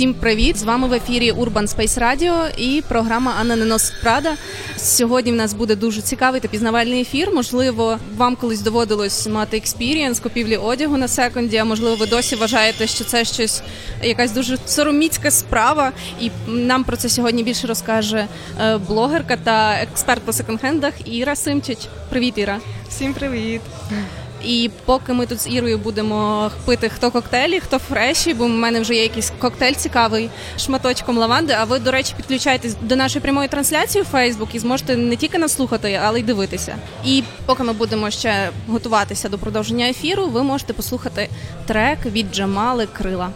Всім привіт! З вами в ефірі Urban Space Radio і програма Анна не носить Prada. Сьогодні в нас буде дуже цікавий та пізнавальний ефір. Можливо, вам колись доводилось мати experience купівлі одягу на секонді. А можливо, ви досі вважаєте, що це щось якась дуже сороміцька справа. І нам про це сьогодні більше розкаже е, блогерка та експерт по секонд-хендах Іра Симчич. Привіт, Іра! Всім привіт! І поки ми тут з Ірою будемо пити хто коктейлі, хто фреші, бо в мене вже є якийсь коктейль цікавий шматочком лаванди. А ви, до речі, підключайтесь до нашої прямої трансляції у Фейсбук і зможете не тільки нас слухати, але й дивитися. І поки ми будемо ще готуватися до продовження ефіру, ви можете послухати трек від Джамали Крила.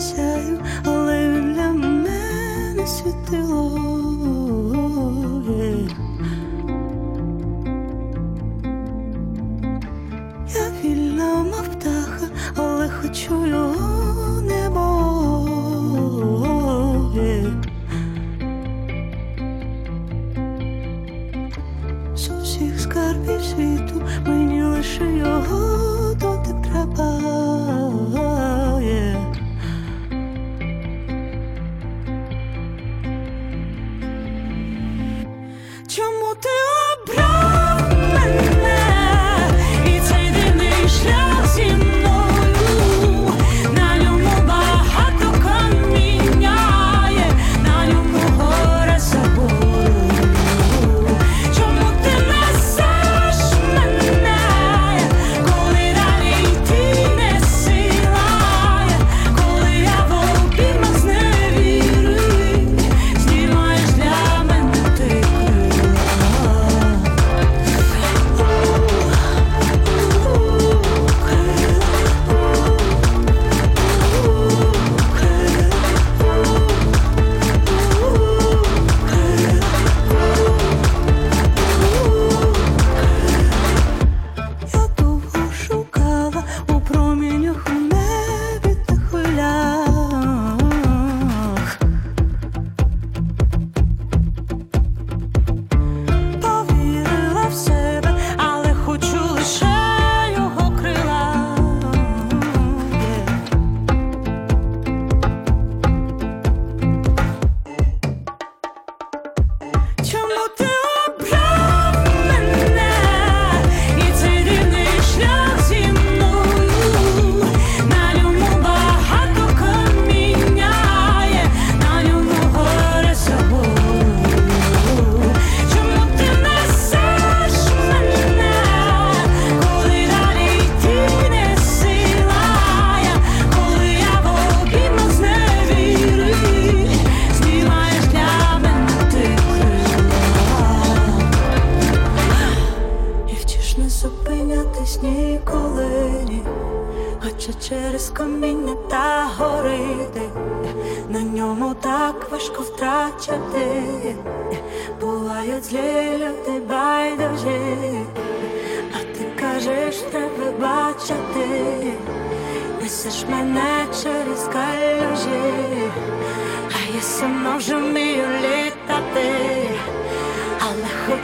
Сяю, але для мене світило. Я вільна, мов птаха, але хочу його небо. З усіх скарбів світу мені лише його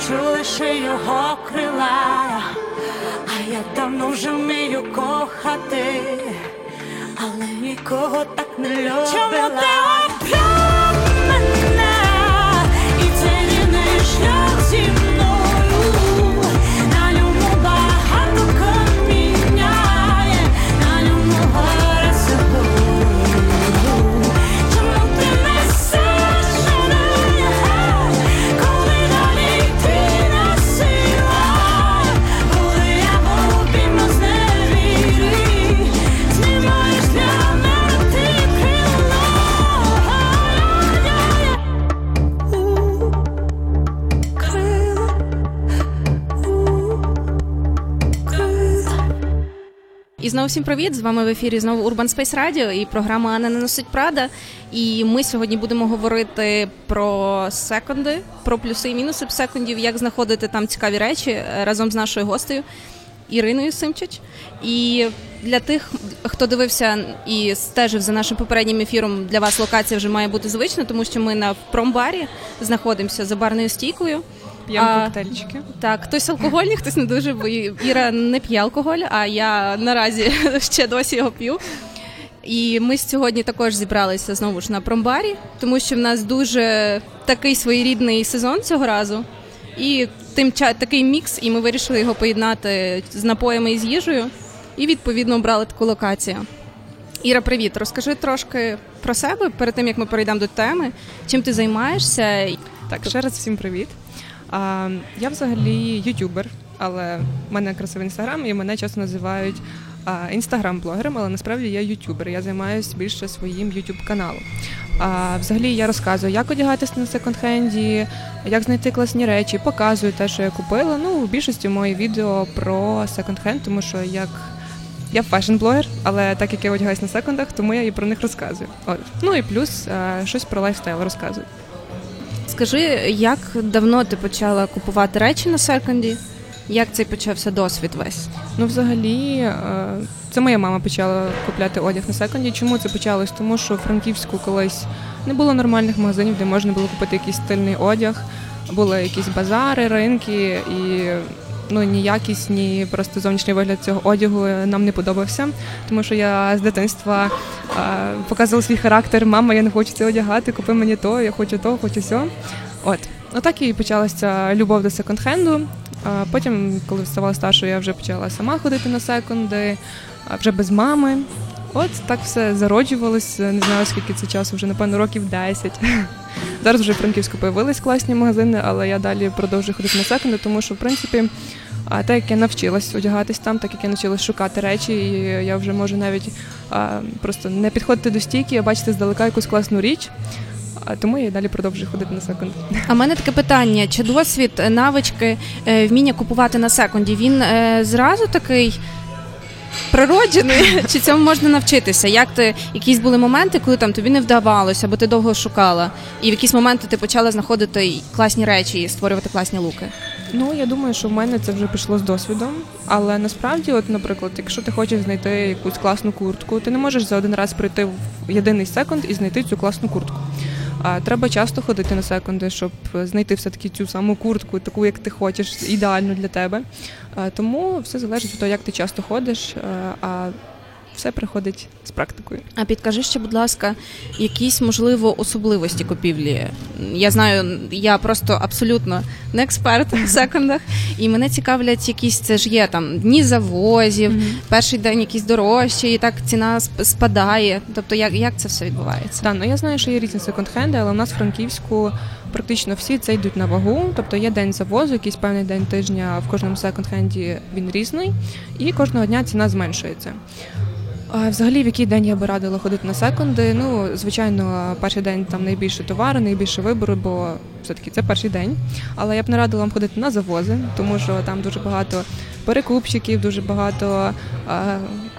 хочу лише його крила, а я давно вже вмію кохати, але нікого так не любила. Знову всім привіт! З вами в ефірі знову Urban Space Radio і програма Анна не носить Прада. І ми сьогодні будемо говорити про секунди, про плюси і мінуси секундів, як знаходити там цікаві речі е, разом з нашою гостею Іриною Симчич. І для тих, хто дивився і стежив за нашим попереднім ефіром, для вас локація вже має бути звична, тому що ми на промбарі знаходимося за барною стійкою. П'ємо коктейльчики. Так, хтось алкогольний, хтось не дуже, бо Іра не п'є алкоголь, а я наразі ще досі його п'ю. І ми сьогодні також зібралися знову ж на промбарі, тому що в нас дуже такий своєрідний сезон цього разу. І тим такий мікс, і ми вирішили його поєднати з напоями і з їжею, і відповідно обрали таку локацію. Іра, привіт, розкажи трошки про себе перед тим як ми перейдемо до теми. Чим ти займаєшся? Так, ще раз всім привіт. А, я взагалі ютубер, але в мене красивий інстаграм, і мене часто називають інстаграм-блогером, але насправді я ютубер. Я займаюся більше своїм ютуб каналом. А, взагалі я розказую, як одягатися на секонд-хенді, як знайти класні речі, показую те, що я купила. Ну, в більшості мої відео про секонд-хенд, тому що як. Я фешн-блогер, але так як я одягаюсь на секондах, тому я і про них розказую. От. Ну і плюс а, щось про лайфстайл розказую. Скажи, як давно ти почала купувати речі на секонді? Як цей почався досвід весь? Ну, взагалі, е, це моя мама почала купляти одяг на секонді. Чому це почалось? Тому що в Франківську колись не було нормальних магазинів, де можна було купити якийсь стильний одяг. Були якісь базари, ринки, і ну ні якість, ні просто зовнішній вигляд цього одягу нам не подобався. Тому що я з дитинства е, показувала свій характер. Мама, я не хочу це одягати, купи мені то, я хочу то, хочу сьо. От. Отак і почалася любов до секонд-хенду. А Потім, коли ставала старшою, я вже почала сама ходити на секунди, вже без мами. От так все зароджувалось. Не знаю, скільки це часу, вже напевно років 10. Зараз вже в Франківську появились класні магазини, але я далі продовжую ходити на секунди, тому що в принципі. А так як я навчилась одягатись там, так як я навчилась шукати речі, і я вже можу навіть а, просто не підходити до стійки, а бачити здалека якусь класну річ. А тому я і далі продовжую ходити на секунд. А в мене таке питання: чи досвід, е, навички, е, вміння купувати на секунді, він е, зразу такий природжений? Чи цьому можна навчитися? Як ти якісь були моменти, коли там тобі не вдавалося, або ти довго шукала, і в якісь моменти ти почала знаходити класні речі і створювати класні луки? Ну, я думаю, що в мене це вже пішло з досвідом. Але насправді, от, наприклад, якщо ти хочеш знайти якусь класну куртку, ти не можеш за один раз прийти в єдиний секунд і знайти цю класну куртку. А треба часто ходити на секунди, щоб знайти все-таки цю саму куртку, таку, як ти хочеш, ідеальну для тебе. Тому все залежить від того, як ти часто ходиш, а все приходить з практикою. А підкажи ще, будь ласка, якісь можливо особливості купівлі. Я знаю, я просто абсолютно не експерт в секондах, і мене цікавлять якісь це ж є там дні завозів, перший день якийсь дорожчий, і так ціна сп- спадає. Тобто, як, як це все відбувається? Так, ну я знаю, що є різні секонд-хенди, але у нас в Франківську практично всі це йдуть на вагу. Тобто є день завозу, якийсь певний день тижня в кожному секонд-хенді він різний, і кожного дня ціна зменшується. Взагалі, в який день я би радила ходити на секунди? Ну, звичайно, перший день там найбільше товару, найбільше вибору, бо все-таки це перший день. Але я б не радила вам ходити на завози, тому що там дуже багато перекупщиків, дуже багато а,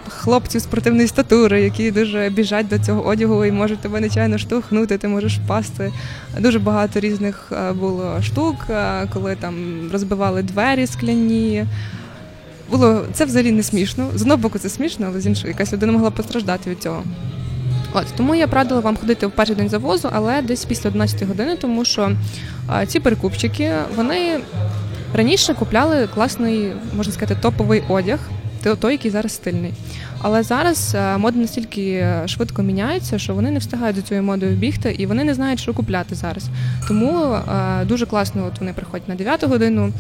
хлопців спортивної статури, які дуже біжать до цього одягу і можуть тебе нечайно штовхнути, ти можеш впасти. Дуже багато різних а, було штук, а, коли там розбивали двері скляні. Було це взагалі не смішно. З одного боку, це смішно, але з іншого якась людина могла постраждати від цього. От тому я б радила вам ходити в перший день завозу, але десь після 11 години, тому що а, ці перекупчики вони раніше купляли класний, можна сказати, топовий одяг, той, який зараз стильний. Але зараз мода настільки швидко міняється, що вони не встигають за цією модою бігти і вони не знають, що купляти зараз. Тому е, дуже класно, от вони приходять на 9 годину.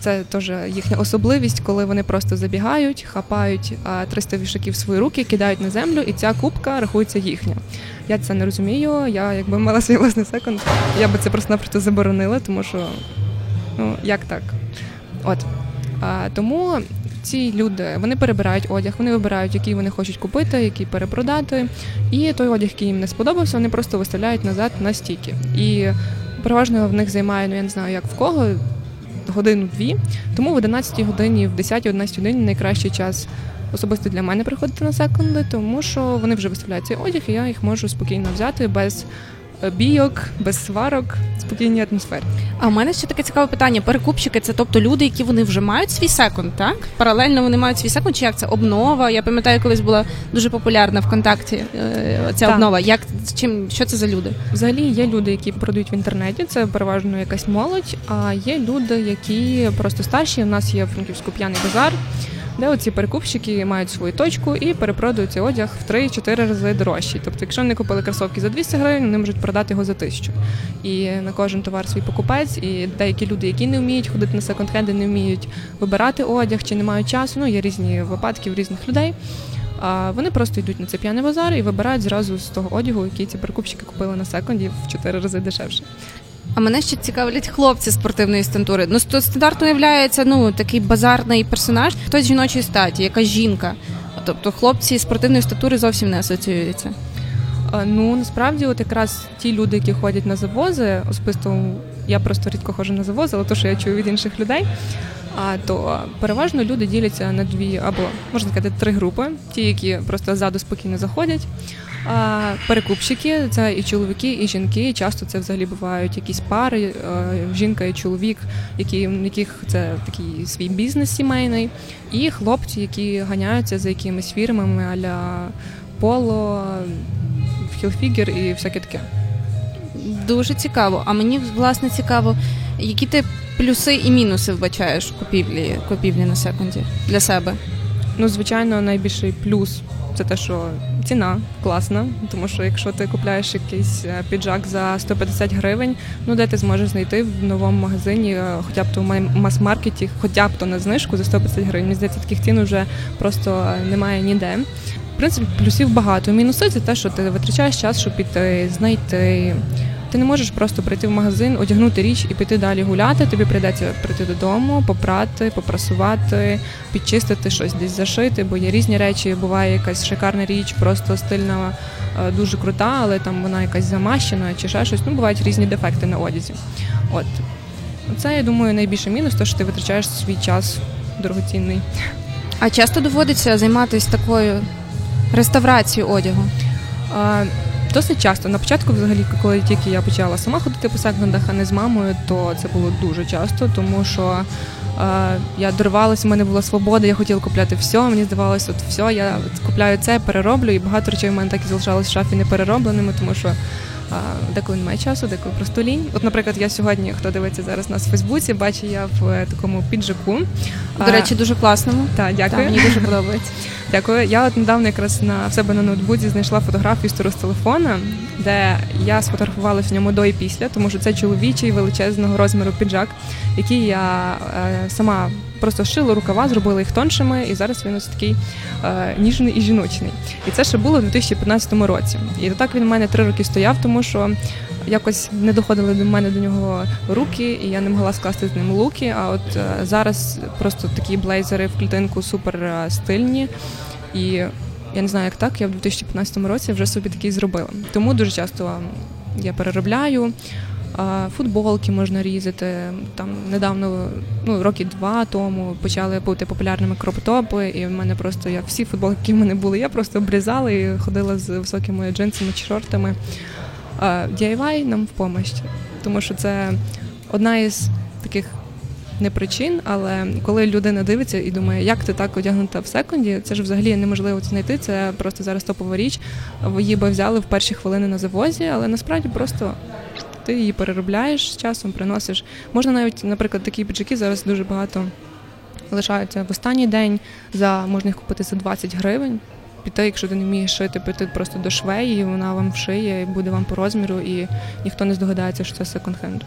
Це теж їхня особливість, коли вони просто забігають, хапають е, 300 вішаків в свої руки, кидають на землю, і ця кубка рахується їхня. Я це не розумію. Я якби мала свій власний секунд, я би це просто-напросто заборонила, тому що ну як так? От тому ці люди вони перебирають одяг, вони вибирають, який вони хочуть купити, який перепродати. І той одяг, який їм не сподобався, вони просто виставляють назад на стійки. І переважно в них займає, ну я не знаю, як в кого. Годину-дві, тому в 11 годині, в 10-11 годині найкращий час особисто для мене приходити на секунди, тому що вони вже виставляють цей одяг, і я їх можу спокійно взяти без бійок, без сварок, спокійній атмосфері. А в мене ще таке цікаве питання. Перекупщики це тобто люди, які вони вже мають свій секунд, так? Паралельно вони мають свій секунд, чи як це обнова? Я пам'ятаю, колись була дуже популярна ВКонтакті е, ця Так. обнова. Як чим що це за люди? Взагалі є люди, які продають в інтернеті, це переважно якась молодь. А є люди, які просто старші. У нас є в Франківську п'яний базар, де оці перекупщики мають свою точку і перепродають одяг в 3-4 рази дорожчий. Тобто, якщо вони купили кросовки за 200 гривень, вони можуть продати його за 1000. І на кожен товар свій покупець. І деякі люди, які не вміють ходити на секонд-хенди, не вміють вибирати одяг чи не мають часу. Ну є різні випадки в різних людей. А вони просто йдуть на цей п'яний базар і вибирають зразу з того одягу, який ці перекупщики купили на секунді в 4 рази дешевше. А мене ще цікавлять хлопці спортивної стентури. Ну, сто- стандартно являється ну такий базарний персонаж, хтось жіночої статі, якась жінка. Тобто хлопці спортивної статури зовсім не асоціюються. Ну насправді, от якраз ті люди, які ходять на завози, особисто я просто рідко ходжу на завози, але то, що я чую від інших людей. А то переважно люди діляться на дві або можна сказати три групи: ті, які просто ззаду спокійно заходять. Перекупщики це і чоловіки, і жінки. І часто це взагалі бувають якісь пари, е, жінка і чоловік, які в яких це такий свій бізнес сімейний, і хлопці, які ганяються за якимись фірмами аля поло, хілфігер і всяке таке. Дуже цікаво. А мені власне цікаво, які ти плюси і мінуси вбачаєш купівлі, купівлі на секунді для себе. Ну, звичайно, найбільший плюс це те, що ціна класна, тому що якщо ти купляєш якийсь е, піджак за 150 гривень, ну де ти зможеш знайти в новому магазині, е, хоча б то в мас-маркеті, хоча б то на знижку за 150 гривень. Мені здається, таких цін вже просто е, немає ніде. В принципі, плюсів багато. Мінуси це те, що ти витрачаєш час, щоб піти, знайти. Ти не можеш просто прийти в магазин, одягнути річ і піти далі гуляти. Тобі прийдеться прийти додому, попрати, попрасувати, підчистити щось десь зашити, бо є різні речі. Буває якась шикарна річ, просто стильна, е, дуже крута, але там вона якась замащена чи ще щось. Ну, бувають різні дефекти на одязі. От це я думаю найбільший мінус, то що ти витрачаєш свій час дорогоцінний. А часто доводиться займатися такою реставрацією одягу. Досить часто. На початку, взагалі, коли тільки я почала сама ходити по секондах, а не з мамою, то це було дуже часто, тому що е, я дорвалася, в мене була свобода, я хотіла купляти все. Мені здавалося, от все, я купляю це, перероблю, і багато речей в мене так і залишалось в шафі непереробленими, тому що. е, Деколи немає часу, деколи просто лінь. От, наприклад, я сьогодні, хто дивиться зараз нас в Фейсбуці, бачу я в е, такому піджаку. До речі, дуже класному. так, Так, дякую. мені дуже подобається. Дякую. Я от недавно якраз на в себе на ноутбуці знайшла фотографію стару з телефона, де я сфотографувалася в ньому до і після, тому що це чоловічий величезного розміру піджак, який я е, сама просто шила рукава, зробила їх тоншими, і зараз він ось такий е, ніжний і жіночний. І це ще було в 2015 році. І так він у мене три роки стояв, тому що. Якось не доходили до мене до нього руки, і я не могла скласти з ним луки. А от е, зараз просто такі блейзери в клітинку супер е, стильні. І я не знаю, як так, я в 2015 році вже собі такий зробила. Тому дуже часто я переробляю. Футболки можна різати. Там недавно, ну роки два тому, почали бути популярними кроптопи, і в мене просто я всі футболки, які в мене були, я просто обрізала і ходила з високими джинсами чи шортами. DIY нам в помощь, тому що це одна із таких не причин, але коли людина дивиться і думає, як ти так одягнута в секунді, це ж взагалі неможливо знайти. Це просто зараз топова річ. Її би взяли в перші хвилини на завозі, але насправді просто ти її переробляєш з часом, приносиш. Можна навіть, наприклад, такі піджаки зараз дуже багато лишаються в останній день. За можна їх купити за 20 гривень. Піти, якщо ти не вмієш шити, піти просто до швеї, вона вам вшиє, і буде вам по розміру, і ніхто не здогадається, що це секонд-хенд.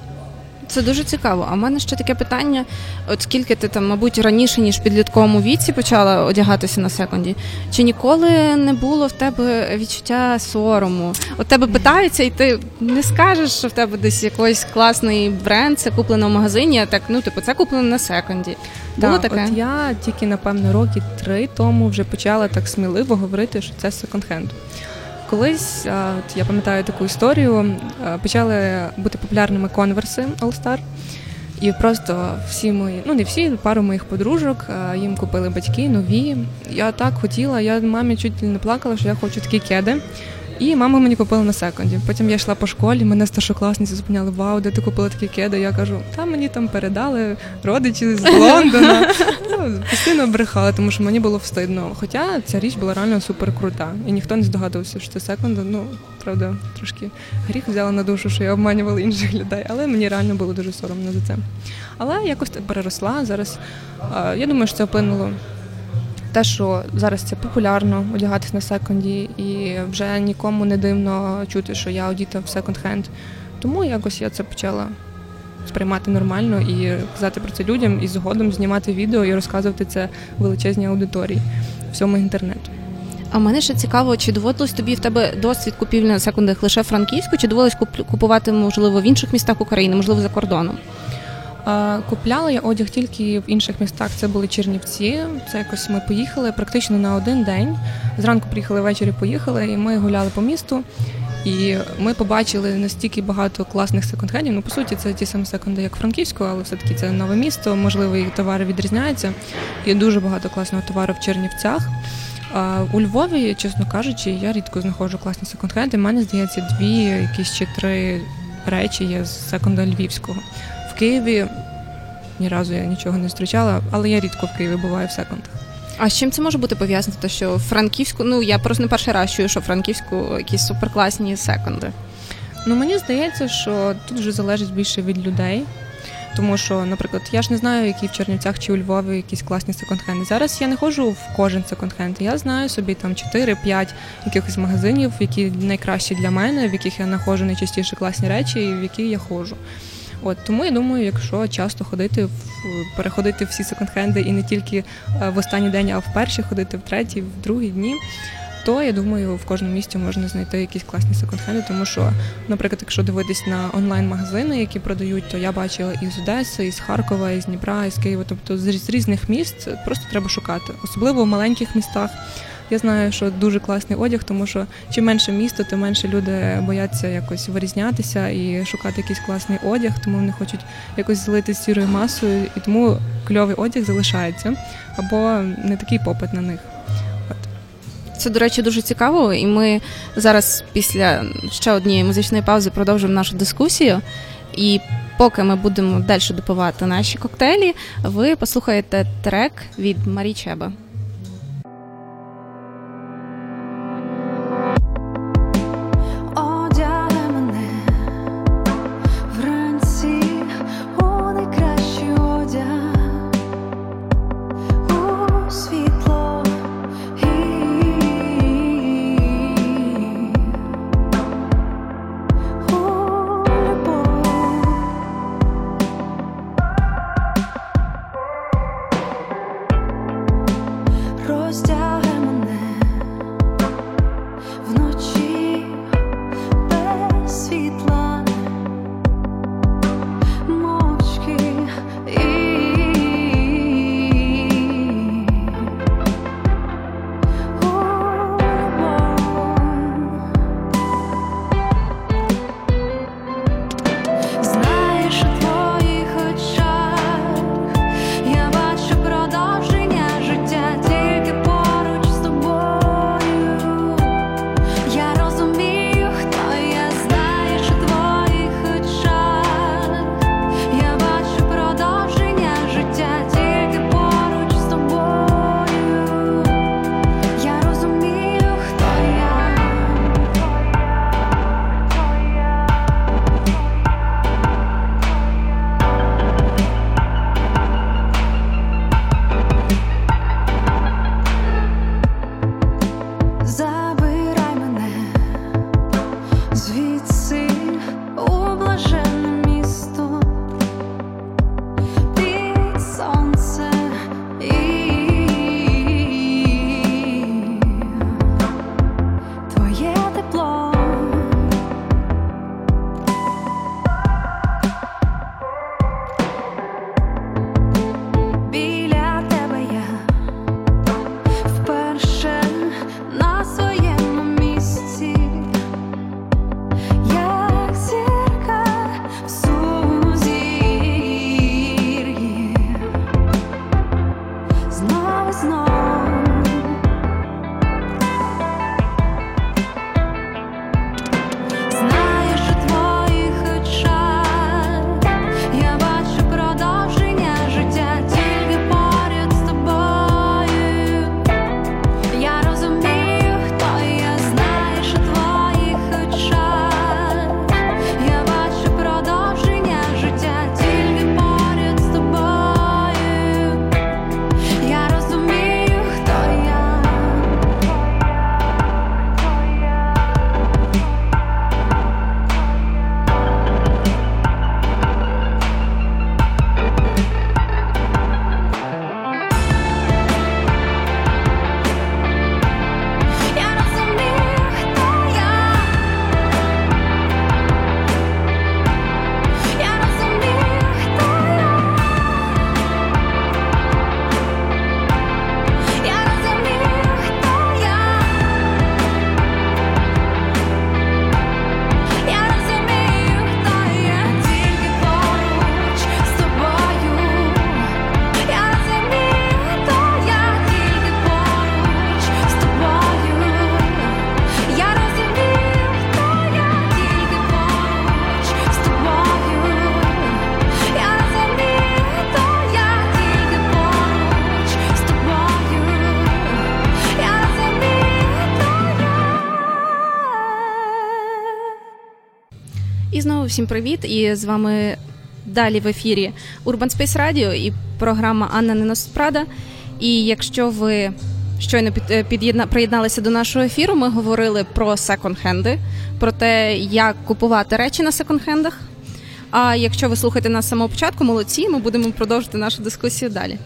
Це дуже цікаво. А в мене ще таке питання: от скільки ти там, мабуть, раніше ніж в підлітковому віці почала одягатися на секунді, чи ніколи не було в тебе відчуття сорому? От тебе питаються, і ти не скажеш, що в тебе десь якийсь класний бренд, це куплено в магазині, а так ну типу це куплено на секунді. Було Так, таке? От я тільки, напевно, роки три тому вже почала так сміливо говорити, що це секонд-хенд. Колись, от я пам'ятаю таку історію, почали бути популярними конверси All Star. І просто всі мої, ну не всі, пару моїх подружок, їм купили батьки нові. Я так хотіла, я мамі чуть не плакала, що я хочу такі кеди. І мама мені купила на секунді. Потім я йшла по школі, мене старшокласниці зупиняли, вау, де ти купила такі кеди. Я кажу, та мені там передали родичі з Лондона. Ну, Постійно брехала, тому що мені було встидно. Хоча ця річ була реально супер крута. І ніхто не здогадувався, що це секунда. Ну, правда, трошки гріх взяла на душу, що я обманювала інших людей, але мені реально було дуже соромно за це. Але якось переросла. Зараз я думаю, що це вплинуло те, що зараз це популярно одягатись на секонді, і вже нікому не дивно чути, що я одіта в секонд-хенд. Тому якось я це почала сприймати нормально і казати про це людям, і згодом знімати відео і розказувати це величезній аудиторії всьому інтернету. А мене ще цікаво, чи доводилось тобі в тебе досвід купівлі на секундах лише франківську, чи доводилось купувати можливо в інших містах України, можливо за кордоном? Купляла я одяг тільки в інших містах. Це були Чернівці. Це якось ми поїхали практично на один день. Зранку приїхали ввечері, поїхали, і ми гуляли по місту. І ми побачили настільки багато класних секонд-хендів. Ну, по суті, це ті самі секонди, як Франківську, але все-таки це нове місто. Можливо, і товари відрізняються. Є дуже багато класного товару в Чернівцях. У Львові, чесно кажучи, я рідко знаходжу класні секонд-хенди. У мене здається, дві якісь чи три речі є з секонда львівського. Києві ні разу я нічого не зустрічала, але я рідко в Києві буваю в секундах. А з чим це може бути пов'язано? Те, що Франківську, ну я просто не перший раз чую, що Франківську якісь суперкласні секунди. Ну мені здається, що тут вже залежить більше від людей. Тому що, наприклад, я ж не знаю, які в Чернівцях чи у Львові якісь класні секонд-хенди. Зараз я не ходжу в кожен секонд-хенд. Я знаю собі там 4-5 якихось магазинів, які найкращі для мене, в яких я знаходжу найчастіше класні речі, і в які я ходжу. От тому я думаю, якщо часто ходити в переходити всі секонд-хенди і не тільки е, в останній день, а в перші ходити в третій, в другий дні. То я думаю, в кожному місті можна знайти якісь класні секонд-хенди, тому що, наприклад, якщо дивитись на онлайн-магазини, які продають, то я бачила і з Одеси, і з Харкова, і з Дніпра, і з Києва, тобто з різних міст просто треба шукати, особливо в маленьких містах. Я знаю, що дуже класний одяг, тому що чим менше місто, тим менше люди бояться якось вирізнятися і шукати якийсь класний одяг, тому вони хочуть якось злити сірою масою, і тому кльовий одяг залишається або не такий попит на них. Це, до речі, дуже цікаво, і ми зараз після ще однієї музичної паузи продовжуємо нашу дискусію. І поки ми будемо далі допивати наші коктейлі, ви послухаєте трек від Марі Чеба. crossed out. І знову всім привіт! І з вами далі в ефірі Urban Space Radio і програма Анна Неноспрада. І якщо ви щойно е, під'єдна, приєдналися до нашого ефіру, ми говорили про секонд-хенди, про те, як купувати речі на секонд-хендах. А якщо ви слухаєте нас з самого початку, молодці, ми будемо продовжити нашу дискусію далі.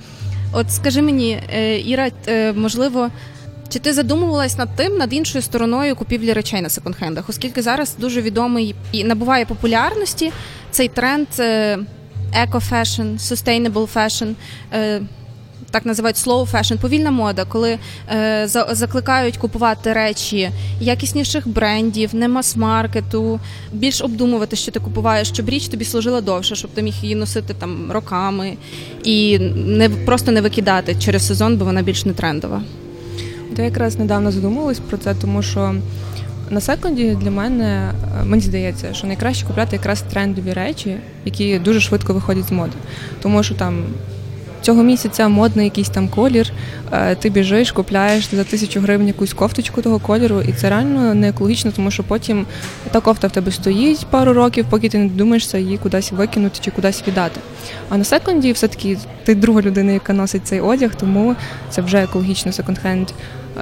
От скажи мені, е, Іра, е, можливо, чи ти задумувалась над тим, над іншою стороною купівлі речей на секонд-хендах? Оскільки зараз дуже відомий і набуває популярності цей тренд е, еко-фешн, sustainable fashion, е, так називають slow fashion, повільна мода, коли е, закликають купувати речі якісніших брендів, не мас-маркету, більш обдумувати, що ти купуваєш, щоб річ тобі служила довше, щоб ти міг її носити там роками і не просто не викидати через сезон, бо вона більш не трендова. Я якраз недавно задумалась про це, тому що на секунді для мене е, мені здається, що найкраще купляти якраз трендові речі, які дуже швидко виходять з моди. Тому що там цього місяця модний якийсь там колір, е, ти біжиш, купляєш за тисячу гривень якусь кофточку того кольору, і це реально не екологічно, тому що потім та кофта в тебе стоїть пару років, поки ти не думаєшся її кудись викинути чи кудись віддати. А на секунді все-таки ти друга людина, яка носить цей одяг, тому це вже екологічно секонд-хенд.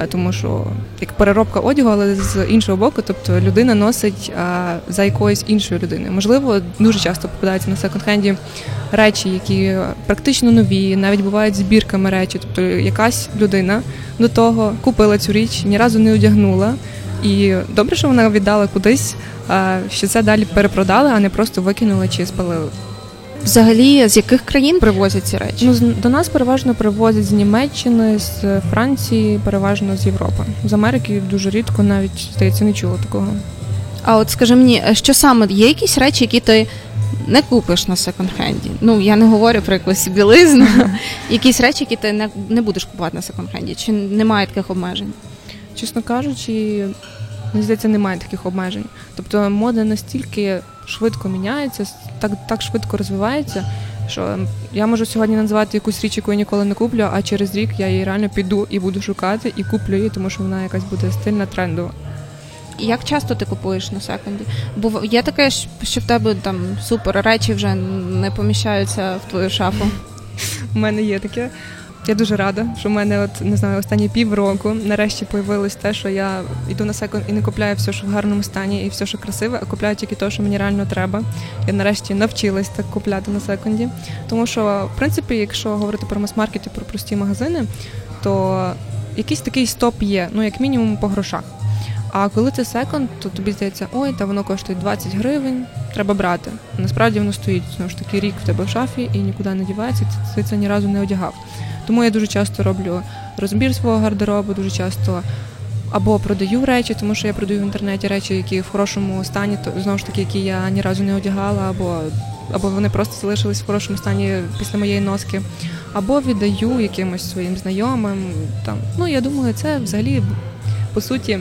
Е, Тому що як переробка одягу, але з іншого боку, тобто людина носить а, за якоюсь іншою людиною. Можливо, дуже часто попадаються на секонд-хенді речі, які практично нові, навіть бувають збірками речі. Тобто якась людина до того купила цю річ, ні разу не одягнула. І добре, що вона віддала кудись, а, що це далі перепродали, а не просто викинули чи спалили. Взагалі, з яких країн привозять ці речі? Ну, до нас переважно привозять з Німеччини, з Франції, переважно з Європи. З Америки дуже рідко, навіть здається, не чула такого. А от скажи мені, е, що саме є якісь речі, які ти не купиш на секонд-хенді? Ну я не говорю про якусь білизну. якісь речі, які ти не, не будеш купувати на секонд-хенді, чи немає таких обмежень? Чесно кажучи, мені здається, немає таких обмежень. Тобто мода настільки швидко міняється, так, так швидко розвивається, що я можу сьогодні називати якусь річ, яку я ніколи не куплю, а через рік я її реально піду і буду шукати і куплю її, тому що вона якась буде стильна, трендова. Як часто ти купуєш на секонді? Бо є таке, що в тебе там супер речі вже не поміщаються в твою шафу. У мене є таке. Я дуже рада, що в мене от не знаю останні півроку нарешті появилось те, що я йду на секонд і не купляю все, що в гарному стані, і все, що красиве, а купляю тільки те, що мені реально треба. Я нарешті навчилась так купляти на секонді. Тому що, в принципі, якщо говорити про мас-маркет і про прості магазини, то якийсь такий стоп є, ну як мінімум по грошах. А коли це секонд, то тобі здається, ой, та воно коштує 20 гривень, треба брати. Насправді воно стоїть знову ж таки рік в тебе в шафі і нікуди не дівається, ти це ні разу не одягав. Тому я дуже часто роблю розбір свого гардеробу, дуже часто або продаю речі, тому що я продаю в інтернеті речі, які в хорошому стані, то знову ж таки, які я ні разу не одягала, або, або вони просто залишились в хорошому стані після моєї носки, або віддаю якимось своїм знайомим. Там. Ну, я думаю, це взагалі по суті.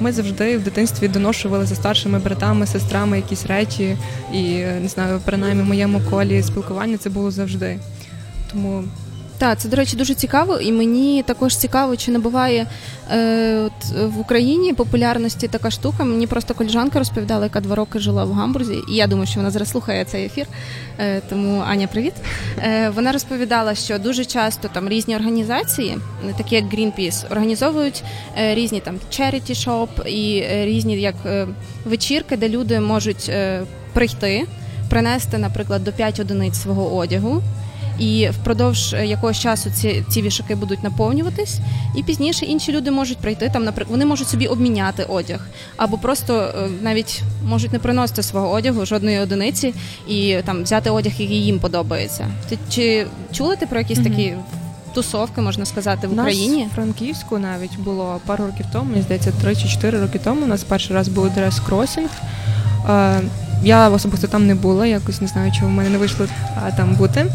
Ми завжди в дитинстві доношували за старшими братами, сестрами якісь речі, і не знаю, принаймні в моєму колі спілкування це було завжди. Тому Так, це, до речі, дуже цікаво, і мені також цікаво, чи набуває е, от, в Україні популярності така штука. Мені просто коліжанка розповідала, яка два роки жила в Гамбурзі, і я думаю, що вона зараз слухає цей ефір. Е, тому Аня, привіт. Е, вона розповідала, що дуже часто там різні організації, такі як Greenpeace, організовують е, різні там charity shop і е, різні як е, вечірки, де люди можуть е, прийти, принести, наприклад, до 5 одиниць свого одягу. І впродовж е, якогось часу ці, ці вішаки будуть наповнюватись, і пізніше інші люди можуть прийти там, наприклад, вони можуть собі обміняти одяг, або просто е, навіть можуть не приносити свого одягу жодної одиниці і там взяти одяг, який їм подобається. Ти чи чули ти про якісь Мгм. такі тусовки, можна сказати, в У нас Україні? в Франківську навіть було пару років тому, мені здається, 3 чи 4 роки тому. У нас перший раз був дрес-кросінг. Е, Я особисто там не була, якось не знаю, чому в мене не вийшло там бути.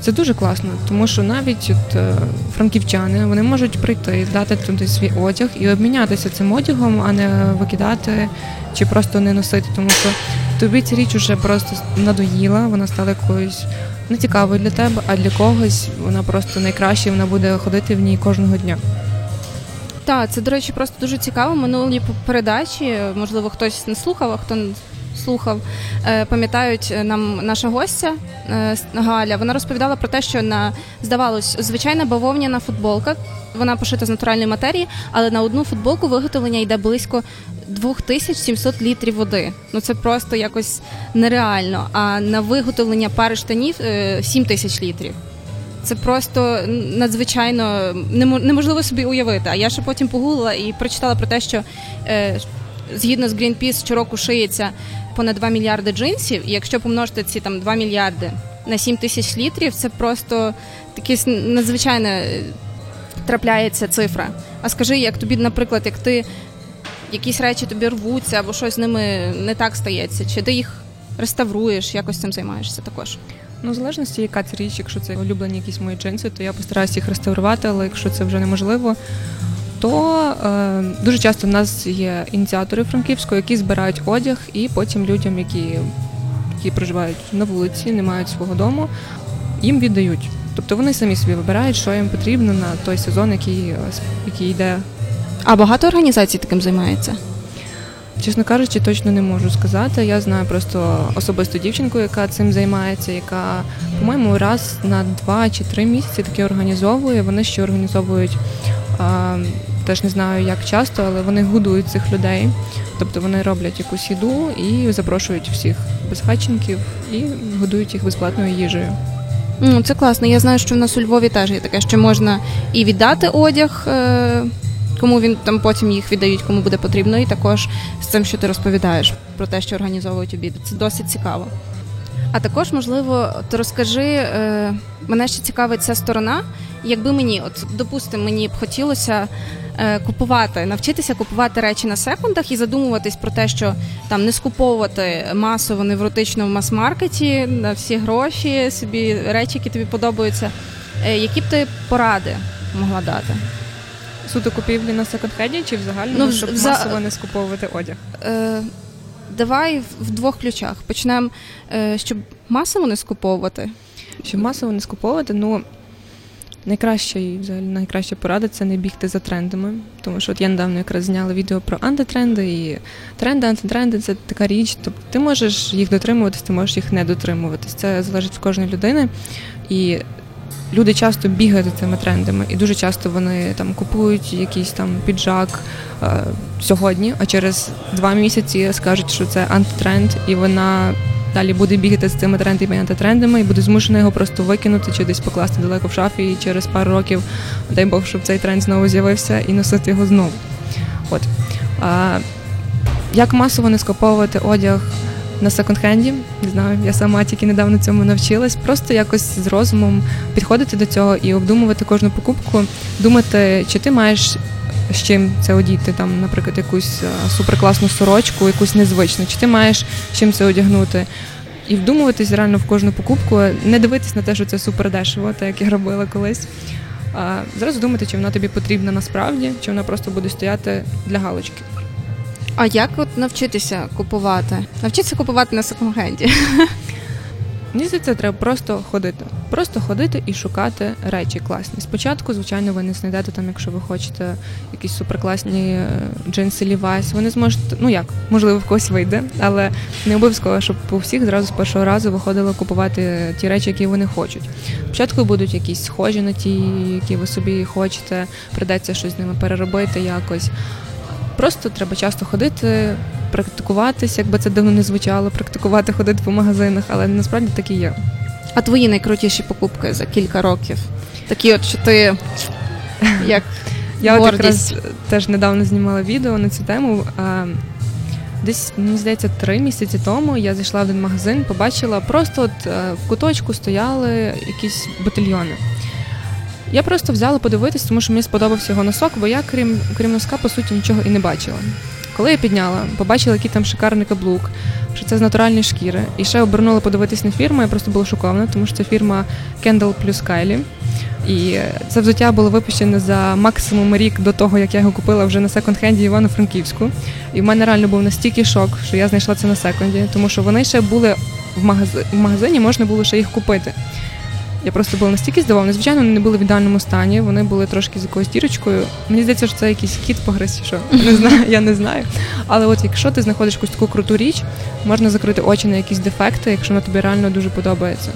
Це дуже класно, тому що навіть от, е, франківчани вони можуть прийти, дати туди свій одяг і обмінятися цим одягом, а не викидати чи просто не носити, тому що тобі ця річ уже просто надоїла, вона стала якоюсь нецікавою для тебе, а для когось вона просто найкраща, вона буде ходити в ній кожного дня. Так, це, до речі, просто дуже цікаво. Минулі передачі, можливо, хтось не слухав, а хто слухав, е, пам'ятають е, нам наша гостя е, Галя. Вона розповідала про те, що на здавалось звичайна бавовняна футболка. Вона пошита з натуральної матерії, але на одну футболку виготовлення йде близько 2700 літрів води. Ну це просто якось нереально. А на виготовлення пари штанів 7 тисяч літрів. Це просто надзвичайно неможливо собі уявити. А я ще потім погуглила і прочитала про те, що згідно з Greenpeace щороку шиється понад 2 мільярди джинсів. І якщо помножити ці там 2 мільярди на 7 тисяч літрів, це просто таке надзвичайне трапляється цифра. А скажи, як тобі, наприклад, як ти якісь речі тобі рвуться або щось з ними не так стається, чи ти їх реставруєш, якось цим займаєшся також? Ну, в залежності, яка це річ, якщо це улюблені якісь мої джинси, то я постараюся їх реставрувати, але якщо це вже неможливо, то е, дуже часто в нас є ініціатори Франківського, які збирають одяг, і потім людям, які які проживають на вулиці, не мають свого дому, їм віддають. Тобто вони самі собі вибирають, що їм потрібно на той сезон, який, який йде. А багато організацій таким займається? Чесно кажучи, точно не можу сказати. Я знаю просто особисту дівчинку, яка цим займається, яка, по-моєму, раз на два чи три місяці таке організовує. Вони ще організовують теж не знаю, як часто, але вони годують цих людей. Тобто вони роблять якусь їду і запрошують всіх безхатченків і годують їх безплатною їжею. Ну, Це класно. Я знаю, що в нас у Львові теж є таке, що можна і віддати одяг. Е, кому він там потім їх віддають, кому буде потрібно, і також з цим, що ти розповідаєш про те, що організовують обіди. Це досить цікаво. А також, можливо, ти розкажи, е, мене ще цікавить ця сторона. Якби мені, от допустимо, мені б хотілося купувати, навчитися купувати речі на секундах і задумуватись про те, що там не скуповувати масово невротично в мас-маркеті на всі гроші, собі речі, які тобі подобаються. Е, які б ти поради могла дати? Суто купівлі на секонд-хеді чи взагалі, ну, щоб вза... масово не скуповувати одяг? Е, Давай в двох ключах. Почнемо, е, щоб масово не скуповувати. Щоб масово не скуповувати, ну найкраща взагалі найкраща порада це не бігти за трендами. Тому що от я недавно якраз зняла відео про антитренди, і тренди, антитренди це така річ. Тобто ти можеш їх дотримуватись, ти можеш їх не дотримуватись. Це залежить від кожної людини. І люди часто бігають за цими трендами, і дуже часто вони там купують якийсь там піджак е, сьогодні, а через два місяці скажуть, що це антитренд, і вона далі буде бігати з цими трендами і антитрендами, і буде змушена його просто викинути чи десь покласти далеко в шафі, і через пару років, дай Бог, щоб цей тренд знову з'явився і носити його знову. От. А, Як масово не скуповувати одяг? На секонд-хенді. Не знаю, я сама тільки недавно цьому навчилась. Просто якось з розумом підходити до цього і обдумувати кожну покупку, думати, чи ти маєш з чим це одіти, там, наприклад, якусь е, суперкласну сорочку, якусь незвичну, чи ти маєш з чим це одягнути. І вдумуватись реально в кожну покупку, не дивитись на те, що це супер дешево, так як я робила колись. А Зразу думати, чи вона тобі потрібна насправді, чи вона просто буде стояти для галочки. А як от навчитися купувати? Навчитися купувати на секонд-хенді? Мені здається, треба просто ходити. Просто ходити і шукати речі класні. Спочатку, звичайно, ви не знайдете там, якщо ви хочете якісь суперкласні е, джинси Levi's, Ви не зможете, ну як, можливо, в когось вийде, але не обов'язково, щоб у всіх зразу з першого разу виходило купувати ті речі, які вони хочуть. Спочатку будуть якісь схожі на ті, які ви собі хочете, придеться щось з ними переробити якось. Просто треба часто ходити, практикуватися, якби це давно не звучало, практикувати, ходити по магазинах, але насправді так і є. А твої найкрутіші покупки за кілька років? Такі, от що ти як я от якраз теж недавно знімала відео на цю тему. Десь мені здається, три місяці тому я зайшла в один магазин, побачила просто от е, в куточку стояли якісь ботильйони. Я просто взяла подивитись, тому що мені сподобався його носок, бо я, крім крім носка, по суті, нічого і не бачила. Коли я підняла, побачила, який там шикарний каблук, що це з натуральної шкіри. І ще обернула подивитись на фірму, я просто була шокована, тому що це фірма Kendall плюс Kylie. І це взуття було випущене за максимум рік до того, як я його купила вже на секонд-хенді Івано-Франківську. І в мене реально був настільки шок, що я знайшла це на секонді, тому що вони ще були в магазині, в магазині можна було ще їх купити. Я просто була настільки здивована. Звичайно, вони не були в ідеальному стані, вони були трошки з якоюсь дірочкою. Мені здається, що це якийсь кіт погриз, що не знаю, я не знаю. Але от якщо ти знаходиш якусь таку круту річ, можна закрити очі на якісь дефекти, якщо вона тобі реально дуже подобається.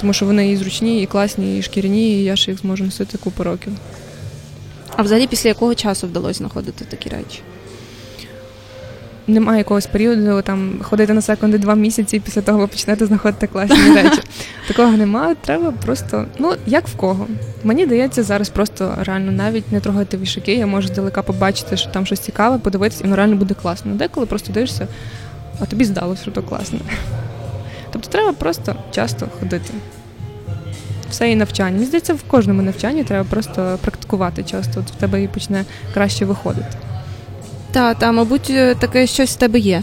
Тому що вони і зручні, і класні, і шкіряні, і я ж їх зможу носити купу років. А взагалі після якого часу вдалося знаходити такі речі? Немає якогось періоду там ходити на секунди два місяці, і після того ви почнете знаходити класні речі. Такого немає. Треба просто, ну як в кого. Мені здається, зараз просто реально навіть не трогати вішаки. Я можу здалека побачити, що там щось цікаве, подивитися, і воно реально буде класно. Деколи просто дивишся, а тобі здалося, що то класно. Тобто треба просто часто ходити. Все і навчання. Мені здається, в кожному навчанні треба просто практикувати часто. От в тебе і почне краще виходити. Та, та, мабуть, е, таке щось в тебе є.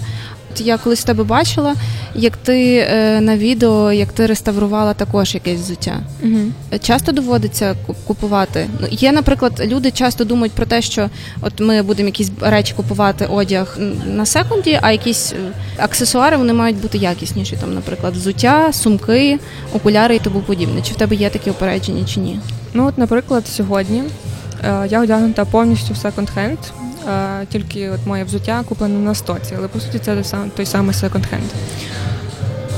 От Я колись тебе бачила, як ти е, на відео, як ти реставрувала також якесь взуття. Угу. Часто доводиться купувати. Ну, є, наприклад, люди часто думають про те, що от ми будемо якісь речі купувати, одяг на секунді, а якісь аксесуари вони мають бути якісніші. Там, наприклад, взуття, сумки, окуляри і тому подібне. Чи в тебе є такі опередження, чи ні? Ну, от, наприклад, сьогодні я одягнута повністю в секонд-хенд, тільки от моє взуття куплене на стоці, але по суті це той самий секонд-хенд.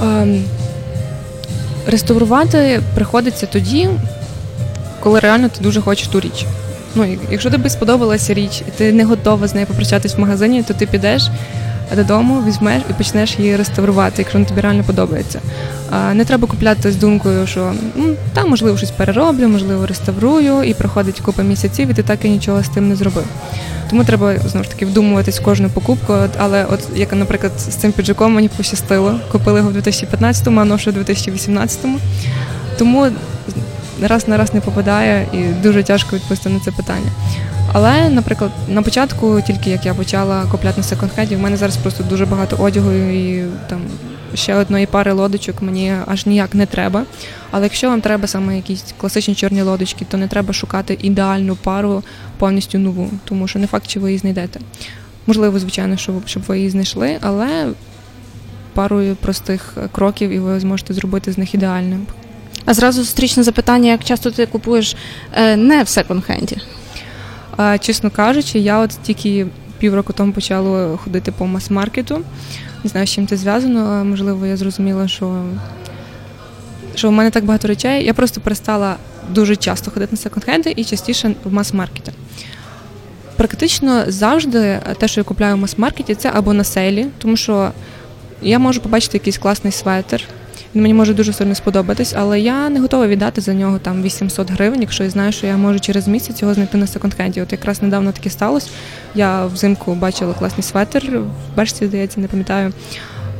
Ем, реставрувати приходиться тоді, коли реально ти дуже хочеш ту річ. Ну, якщо тобі сподобалася річ, і ти не готова з нею попрощатись в магазині, то ти підеш додому, візьмеш і почнеш її реставрувати, якщо вона тобі реально подобається. Не треба купляти з думкою, що «М, та можливо щось перероблю, можливо, реставрую, і проходить купа місяців, і ти так і нічого з тим не зробив. Тому треба знову ж таки вдумуватись в кожну покупку. Але, от як, наприклад, з цим піджаком мені пощастило. Купили його в 2015-му, а ношу в 2018-му. Тому раз на раз не попадає і дуже тяжко відповісти на це питання. Але, наприклад, на початку, тільки як я почала купляти на секонд-хенді, в мене зараз просто дуже багато одягу і там ще одної пари лодочок мені аж ніяк не треба. Але якщо вам треба саме якісь класичні чорні лодочки, то не треба шукати ідеальну пару повністю нову, тому що не факт, чи ви її знайдете. Можливо, звичайно, щоб, ви її знайшли, але парою простих кроків і ви зможете зробити з них ідеальним. А зразу зустрічне запитання, як часто ти купуєш е, не в секонд-хенді? А, чесно кажучи, я от тільки півроку тому почала ходити по мас-маркету. Не знаю, з чим це зв'язано. але, Можливо, я зрозуміла, що, що в мене так багато речей. Я просто перестала дуже часто ходити на секонд-хенди і частіше в мас-маркети. Практично завжди те, що я купляю в мас-маркеті, це або на сейлі, тому що я можу побачити якийсь класний светр. Мені може дуже сильно сподобатись, але я не готова віддати за нього там 800 гривень, якщо я знаю, що я можу через місяць його знайти на секонд-хенді. От якраз недавно таке сталося. Я взимку бачила класний светр, в Бешці, здається, не пам'ятаю.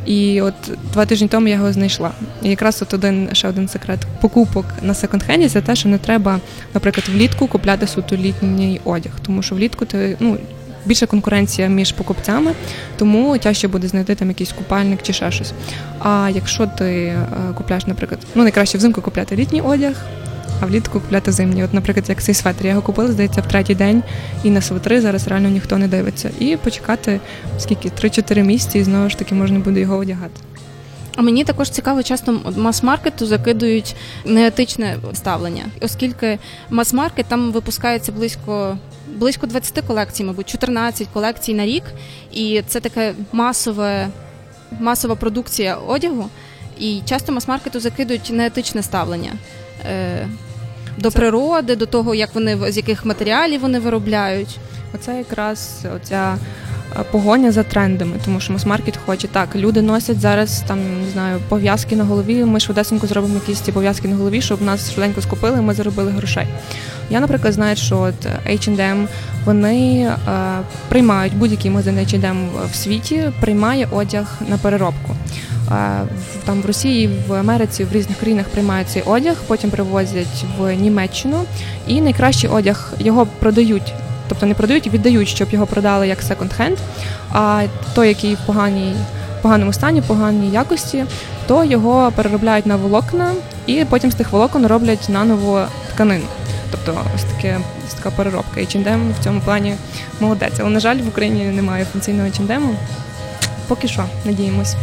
І от два тижні тому я його знайшла. І якраз от один ще один секрет покупок на секонд-хенді це те, що не треба, наприклад, влітку купляти суто літній одяг, тому що влітку ти ну. Більша конкуренція між покупцями, тому тяжче буде знайти там якийсь купальник чи ще щось. А якщо ти е, купляєш, наприклад, ну найкраще взимку купляти літній одяг, а влітку купляти зимні. От, наприклад, як цей светр, я його купила, здається, в третій день, і на светри зараз реально ніхто не дивиться. І почекати скільки 3-4 місяці, і знову ж таки можна буде його одягати. А мені також цікаво, часто мас-маркету закидують неетичне ставлення, оскільки мас-маркет там випускається близько близько 20 колекцій, мабуть, 14 колекцій на рік, і це таке масове, масова продукція одягу. І часто мас-маркету закидують неетичне ставлення. Е, до Це- природи, до того, як вони з яких матеріалів вони виробляють. Оце якраз оця погоня за трендами, тому що мас-маркет хоче так. Люди носять зараз там не знаю пов'язки на голові. Ми швидесенько зробимо якісь ці пов'язки на голові, щоб нас швиденько скупили. Ми заробили грошей. Я, наприклад, знаю, що от H&M, вони е, приймають будь-який магазин H&M в світі, приймає одяг на переробку. Е, Там в Росії, в Америці, в різних країнах приймають цей одяг, потім привозять в Німеччину, і найкращий одяг його продають тобто не продають, віддають, щоб його продали як секонд-хенд. А той, який в поганій, поганому стані, поганій якості, то його переробляють на волокна, і потім з тих волокон роблять наново тканину. Тобто ось таке ось така переробка. H&M в цьому плані молодець. Але на жаль, в Україні немає офіційного H&M. Поки що, надіємось.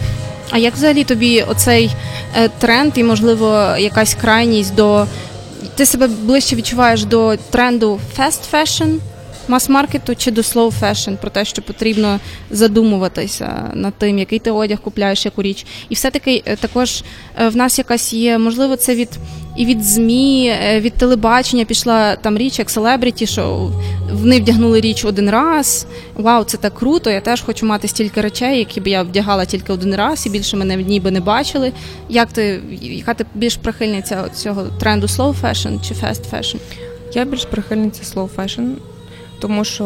А як взагалі тобі оцей е, тренд і, можливо, якась крайність до ти себе ближче відчуваєш до тренду fast fashion, мас-маркету чи до slow fashion, про те, що потрібно задумуватися над тим, який ти одяг купляєш, яку річ. І все-таки е, також е, в нас якась є, можливо, це від і від ЗМІ, е, від телебачення пішла там річ, як селебріті, що вони вдягнули річ один раз. Вау, це так круто! Я теж хочу мати стільки речей, які б я вдягала тільки один раз, і більше мене ніби не бачили. Як ти яка ти більш прихильниця цього тренду slow fashion чи fast fashion? Я більш прихильниця slow fashion, тому що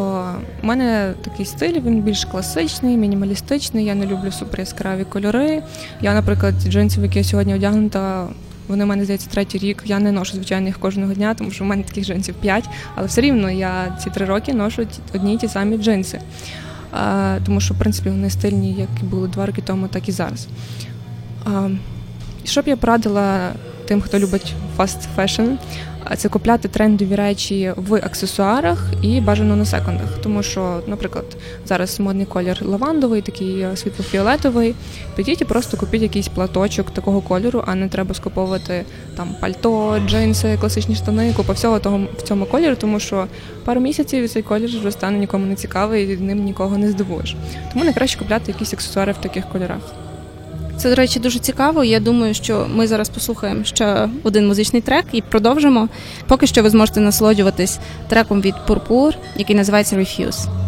в мене такий стиль, він більш класичний, мінімалістичний. Я не люблю супер яскраві кольори. Я, наприклад, джинси, в які я сьогодні одягнута, вони в мене здається третій рік. Я не ношу звичайно їх кожного дня, тому що в мене таких джинсів п'ять, але все рівно я ці три роки ношу одні й ті самі джинси. А, Тому що, в принципі, вони стильні, як і були два роки тому, так і зараз. А, Що б я порадила тим, хто любить fast fashion, це купляти трендові речі в аксесуарах і бажано на секондах. Тому що, наприклад, зараз модний колір лавандовий, такий е, світлофіолетовий. Підіть і просто купіть якийсь платочок такого кольору, а не треба скуповувати там пальто, джинси, класичні штани, купа всього того в цьому кольорі, тому що пару місяців цей колір вже стане нікому не цікавий, і ним нікого не здивуєш. Тому найкраще купляти якісь аксесуари в таких кольорах. Це, до речі, дуже цікаво. Я думаю, що ми зараз послухаємо ще один музичний трек і продовжимо. Поки що ви зможете насолоджуватись треком від Пурпур, який називається Refuse.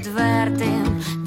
Відвертим.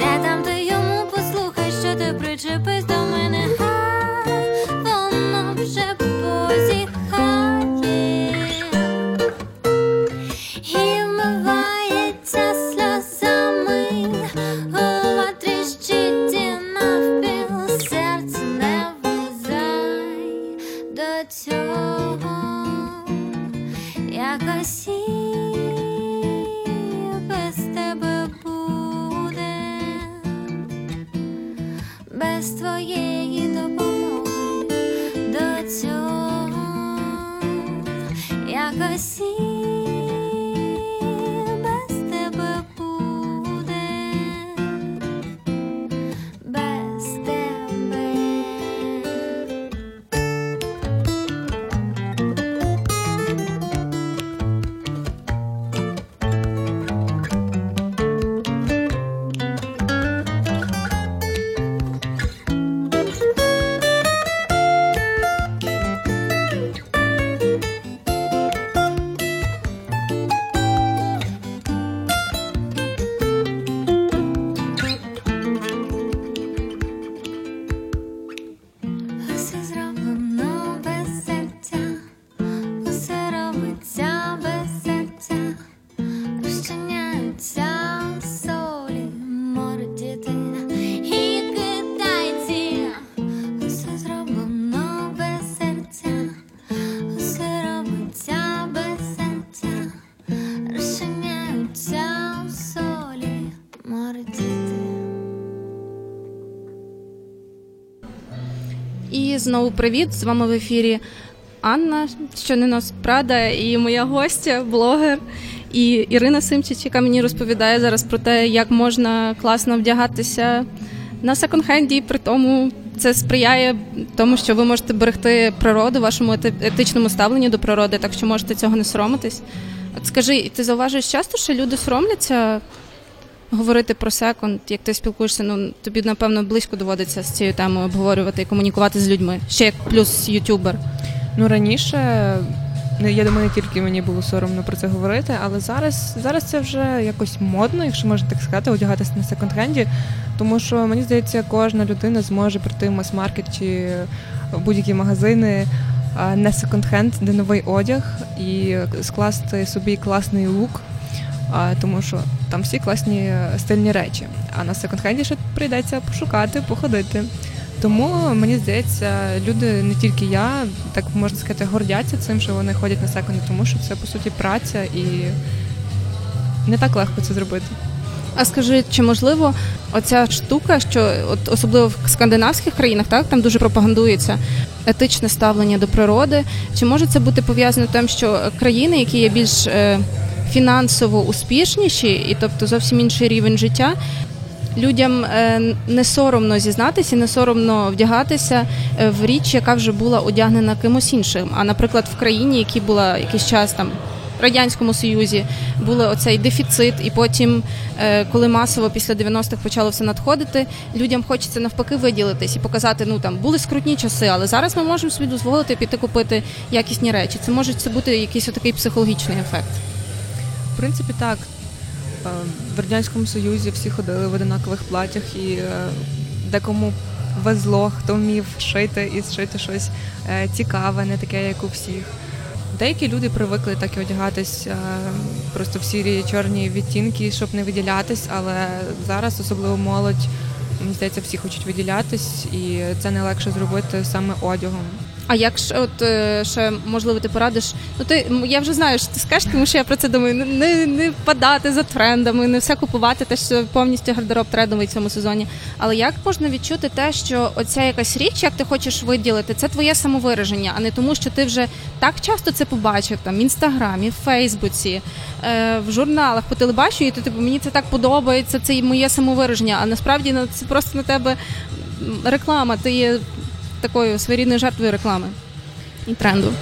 Знову привіт! З вами в ефірі Анна, що не нос Прада, і моя гостя, блогер. І Ірина Симчич, яка мені розповідає зараз про те, як можна класно вдягатися на секонд-хенді, при тому це сприяє тому, що ви можете берегти природу, вашому ети- етичному ставленню до природи, так що можете цього не соромитись. От скажи, ти зауважуєш часто, що люди соромляться говорити про секонд, як ти спілкуєшся, ну тобі напевно близько доводиться з цією темою обговорювати і комунікувати з людьми. Ще як плюс ютубер. Ну раніше ну, я думаю, не тільки мені було соромно про це говорити, але зараз, зараз це вже якось модно, якщо можна так сказати, одягатися на секонд-хенді. Тому що мені здається, кожна людина зможе прийти в мас-маркет чи в будь-які магазини на секонд-хенд, де новий одяг, і скласти собі класний лук. Тому що там всі класні е, стильні речі. А на секонд-хенді ще прийдеться пошукати, походити. Тому мені здається, люди не тільки я, так можна сказати, гордяться цим, що вони ходять на секунди, тому що це по суті праця і не так легко це зробити. А скажи, чи можливо оця штука, що от особливо в скандинавських країнах, так там дуже пропагандується етичне ставлення до природи. Чи може це бути пов'язано тим, що країни, які є більш е, фінансово успішніші, і тобто зовсім інший рівень життя, людям е, не соромно зізнатися, не соромно вдягатися е, в річ, яка вже була одягнена кимось іншим. А наприклад, в країні, які була якийсь час там. в Радянському Союзі був оцей дефіцит, і потім, е, коли масово після 90-х почало все надходити, людям хочеться навпаки виділитись і показати, ну там були скрутні часи, але зараз ми можемо собі дозволити піти купити якісні речі. Це може це бути якийсь отакий психологічний ефект. В принципі, так. Е, В Радянському Союзі всі ходили в одинакових платях і е, декому везло, хто вмів шити і зшити щось е, цікаве, не таке, як у всіх. Деякі люди привикли так і одягатись е, просто в сірі чорні відтінки, щоб не виділятись, але зараз, особливо молодь, мені здається, всі хочуть виділятись, і це найлегше зробити саме одягом. А як ж, от е, ще можливо, ти порадиш? Ну ти я вже знаю, що ти скажеш, тому що я про це думаю. Не, не, впадати за трендами, не все купувати, те, що повністю гардероб трендовий в цьому сезоні. Але як можна відчути те, що оця якась річ, як ти хочеш виділити, це твоє самовираження, а не тому, що ти вже так часто це побачив там в інстаграмі, в Фейсбуці, е, в журналах, по телебаченню, і ти типу мені це так подобається, це моє самовираження. А насправді ну, це просто на тебе реклама. Ти є такою своєрідною жертвою реклами і тренду.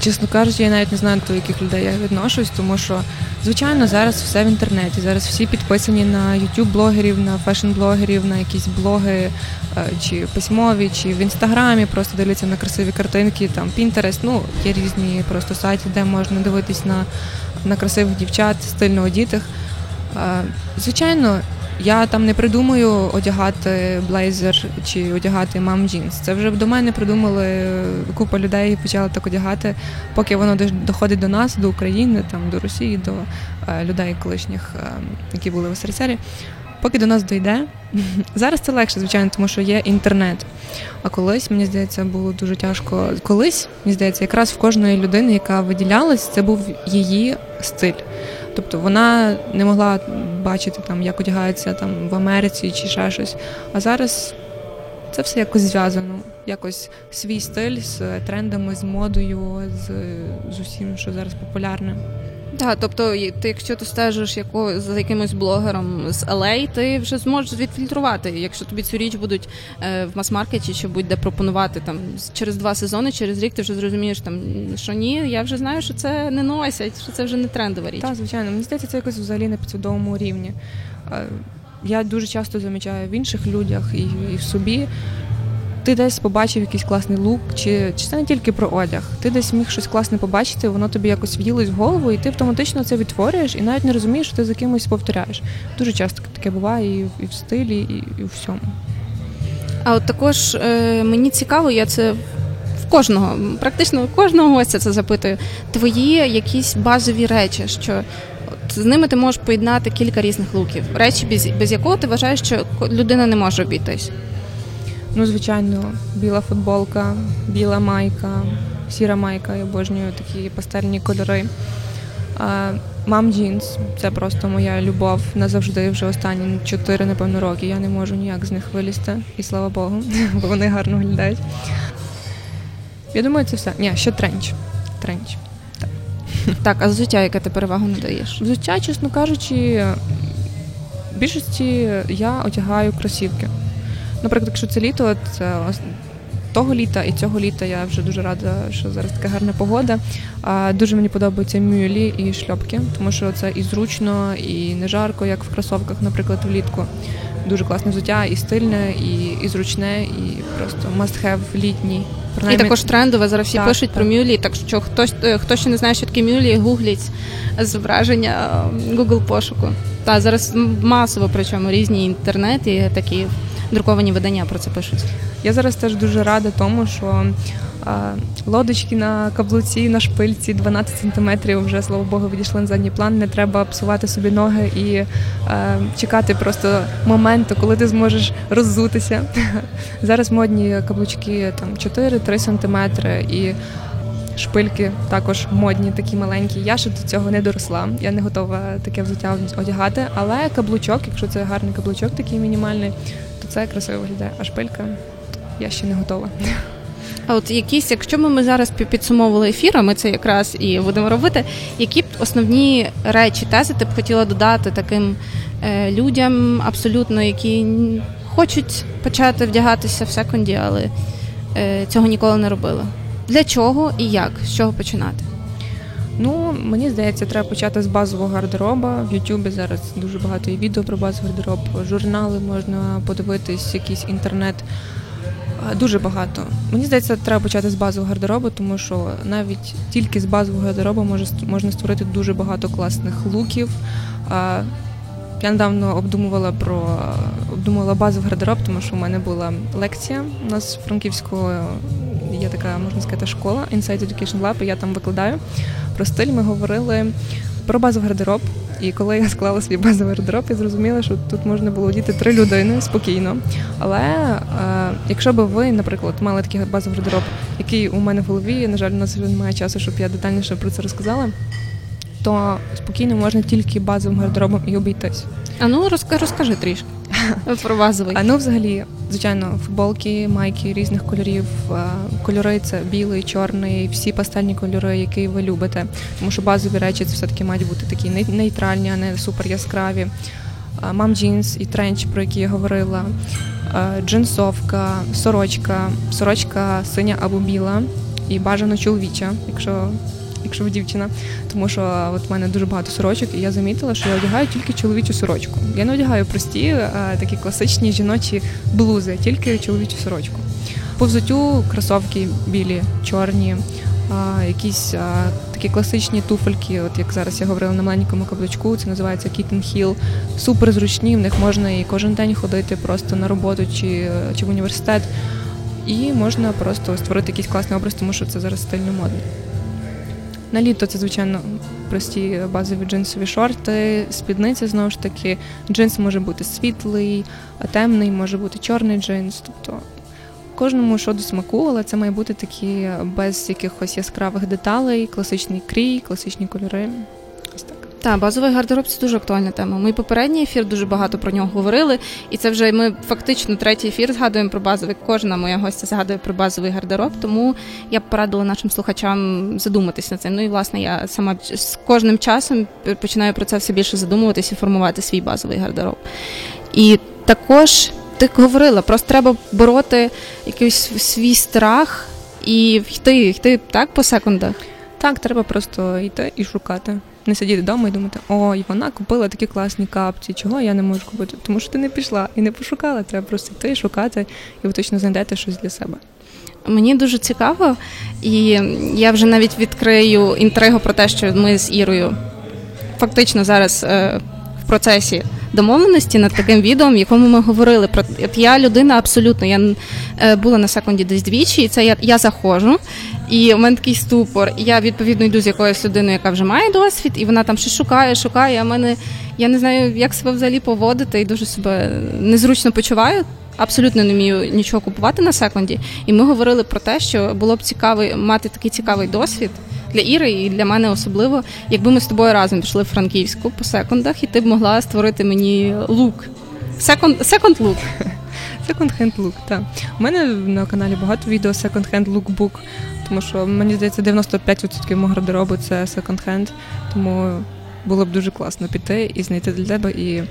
Чесно кажучи, я навіть не знаю до яких людей я відношусь, тому що звичайно зараз все в інтернеті. Зараз всі підписані на youtube блогерів, на фешн-блогерів, на якісь блоги е, чи письмові, чи в інстаграмі просто дивляться на красиві картинки, там Pinterest, ну є різні просто сайти, де можна дивитись на, на красивих дівчат, стильно одітих. Е, Звичайно, я там не придумаю одягати блейзер чи одягати мам джінс. Це вже до мене придумали купа людей і почали так одягати, поки воно доходить до нас, до України, там до Росії, до е, людей колишніх, е, які були в СРСР. Поки до нас дойде, зараз це легше, звичайно, тому що є інтернет. А колись, мені здається, було дуже тяжко. Колись, мені здається, якраз в кожної людини, яка виділялась, це був її стиль. Тобто вона не могла бачити там, як одягається там в Америці чи ще щось. А зараз це все якось зв'язано. Якось свій стиль з трендами, з модою, з, з усім, що зараз популярне. Так, тобто, ти, якщо ти стежиш яко, за якимось блогером з LA, ти вже зможеш відфільтрувати. Якщо тобі цю річ будуть е, в мас-маркеті чи будь-де пропонувати там через два сезони, через рік ти вже зрозумієш, там що ні, я вже знаю, що це не носять, що це вже не трендова річ. Так, звичайно, мені здається, це якось взагалі на підсвідомому рівні. Е, Я дуже часто замічаю в інших людях і, і в собі. Ти десь побачив якийсь класний лук, чи, чи це не тільки про одяг. Ти десь міг щось класне побачити, воно тобі якось в'їлось в голову, і ти автоматично це відтворюєш, і навіть не розумієш, що ти за кимось повторяєш. Дуже часто таке буває і, в- і в стилі, і, і в всьому. А от також е, мені цікаво, я це в кожного, практично кожного гостя це запитую. Твої якісь базові речі, що з ними ти можеш поєднати кілька різних луків. Речі, без, без якого ти вважаєш, що людина не може обійтись. Ну, звичайно, біла футболка, біла майка, сіра майка, я обожнюю такі пастельні кольори. Мам джінс це просто моя любов назавжди вже останні 4, напевно, роки. Я не можу ніяк з них вилізти. І слава Богу, бо вони гарно виглядають. Я думаю, це все. Ні, ще тренч. Тренч. Так, а взуття, яке ти перевагу надаєш? Взуття, чесно кажучи, в більшості я одягаю кросівки. Наприклад, якщо це літо, це того літа і цього літа я вже дуже рада, що зараз така гарна погода. А, Дуже мені подобаються мюлі і шльопки, тому що це і зручно, і не жарко, як в кросовках, наприклад, влітку. Дуже класне взуття, і стильне, і, і зручне, і просто must have літній. І також трендове. Зараз всі Так, пишуть так. про мюлі. Так що хтось, е, хто ще не знає, що таке мюлі, гугліть зображення е, Google пошуку. Та зараз масово, причому різні інтернети, такі друковані видання про це пишуть. Я зараз теж дуже рада тому, що а, лодочки на каблуці, на шпильці 12 сантиметрів вже, слава Богу, відійшли на задній план. Не треба псувати собі ноги і е, чекати просто моменту, коли ти зможеш роззутися. Зараз модні каблучки там 4-3 сантиметри і. Шпильки також модні, такі маленькі. Я ще до цього не доросла. Я не готова таке взуття одягати. Але каблучок, якщо це гарний каблучок, такий мінімальний, то це красиво виглядає. А шпилька я ще не готова. А от якісь, якщо ми зараз підсумовували ефір, а ми це якраз і будемо робити, які б основні речі, тези ти б хотіла додати таким е, людям, абсолютно, які хочуть почати вдягатися в секунді, але е, цього ніколи не робили. Для чого і як? З чого починати? Ну, мені здається, треба почати з базового гардероба. В Ютубі зараз дуже багато є відео про базовий гардероб, журнали можна подивитись, якийсь інтернет. Дуже багато. Мені здається, треба почати з базового гардеробу, тому що навіть тільки з базового гардеробу можна створити дуже багато класних луків. Я недавно обдумувала про обдумувала базовий гардероб, тому що у мене була лекція. У нас в Франківську є така, можна сказати, школа Inside Education Lab, і я там викладаю про стиль. Ми говорили про базовий гардероб. І коли я склала свій базовий гардероб, я зрозуміла, що тут можна було одіти три людини спокійно. Але е, якщо б ви, наприклад, мали такий базовий гардероб, який у мене в голові, на жаль, у нас немає часу, щоб я детальніше про це розказала, то спокійно можна тільки базовим гардеробом і обійтись. А ну розка- розкажи трішки про базовий. А ну, взагалі, звичайно, футболки, майки різних кольорів. Кольори це білий, чорний, всі пастельні кольори, які ви любите. Тому що базові речі це все-таки мають бути такі нейтральні, а не супер яскраві. Мам джинс і тренч, про які я говорила. Джинсовка, сорочка, сорочка синя або біла, і бажано чоловіча, якщо. Якщо ви дівчина, тому що от в мене дуже багато сорочок, і я замітила, що я одягаю тільки чоловічу сорочку. Я не одягаю прості, а, такі класичні жіночі блузи, тільки чоловічу сорочку. По взуттю кросовки білі, чорні, а, якісь а, такі класичні туфельки, от як зараз я говорила на маленькому каблучку, це називається Kitten Heel. Супер зручні, в них можна і кожен день ходити просто на роботу чи, чи в університет. І можна просто створити якийсь класний образ, тому що це зараз стильно модно. На літо це, звичайно, прості базові джинсові шорти, спідниця знову ж таки. Джинс може бути світлий, а темний, може бути чорний джинс. Тобто кожному що до смаку, але це має бути такі без якихось яскравих деталей, класичний крій, класичні кольори. Так. Базовий гардероб це дуже актуальна тема. Ми попередній ефір дуже багато про нього говорили, і це вже ми фактично третій ефір згадуємо про базовий. Кожна моя гостя згадує про базовий гардероб. Тому я б порадила нашим слухачам задуматись над цим. Ну і власне я сама з кожним часом починаю про це все більше задумуватись і формувати свій базовий гардероб. І також ти говорила, просто треба бороти якийсь свій страх і йти, йти так по секундах. Так, треба просто йти і шукати. Не сидіти вдома і думати, ой, вона купила такі класні капці, чого я не можу купити? Тому що ти не пішла і не пошукала. Треба просто йти, шукати, і ви точно знайдете щось для себе. Мені дуже цікаво, і я вже навіть відкрию інтригу про те, що ми з Ірою фактично зараз е, процесі домовленості над таким відео, в якому ми говорили про от я людина абсолютно. Я е, була на секунді десь двічі, і це я, я заходжу, і у мене такий ступор. І я відповідно йду з якоюсь людиною, яка вже має досвід, і вона там щось шукає, шукає. А мене я не знаю, як себе взагалі поводити, і дуже себе незручно почуваю. Абсолютно не вмію нічого купувати на секунді. І ми говорили про те, що було б цікаво мати такий цікавий досвід для Іри і для мене особливо, якби ми з тобою разом пішли в Франківську по секундах, і ти б могла створити мені лук. Секонд, секонд лук. Секонд-хенд лук, так. У мене на каналі багато відео секонд-хенд лукбук, тому що мені здається, 95% мого гардеробу це секонд-хенд, тому було б дуже класно піти і знайти для тебе і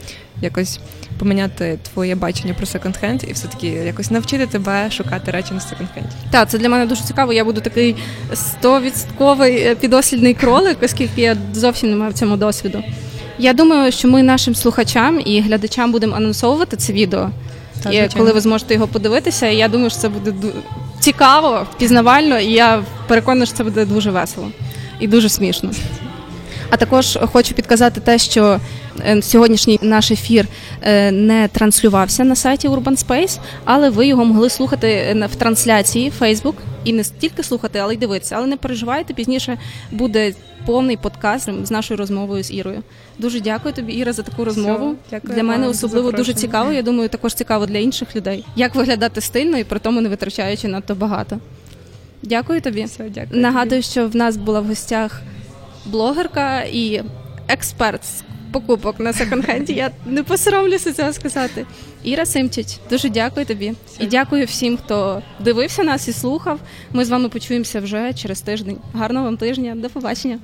якось поміняти твоє бачення про секонд-хенд і все-таки якось навчити тебе шукати речі на секонд-хенді. Так, це для мене дуже цікаво. Я буду такий 100% підослідний кролик, оскільки я зовсім не маю в цьому досвіду. Я думаю, що ми нашим слухачам і глядачам будемо анонсовувати це відео, Так, і коли ви зможете його подивитися. Я думаю, що це буде цікаво, пізнавально, і я переконана, що це буде дуже весело і дуже смішно. А також хочу підказати те, що е, сьогоднішній наш ефір е, не транслювався на сайті Urban Space, але ви його могли слухати е, в трансляції Facebook і не тільки слухати, але й дивитися. Але не переживайте, пізніше буде повний подкаст з нашою розмовою з Ірою. Дуже дякую тобі, Іра, за таку розмову. дякую для мене особливо дуже цікаво. Я думаю, також цікаво для інших людей. Як виглядати стильно і при тому не витрачаючи надто багато. Дякую тобі. Все, дякую. Нагадую, що в нас була в гостях блогерка і експерт з покупок на секонд-хенді. Я не посоромлюся цього сказати. Іра Симчич, дуже дякую тобі. І дякую всім, хто дивився нас і слухав. Ми з вами почуємося вже через тиждень. Гарного вам тижня. До побачення.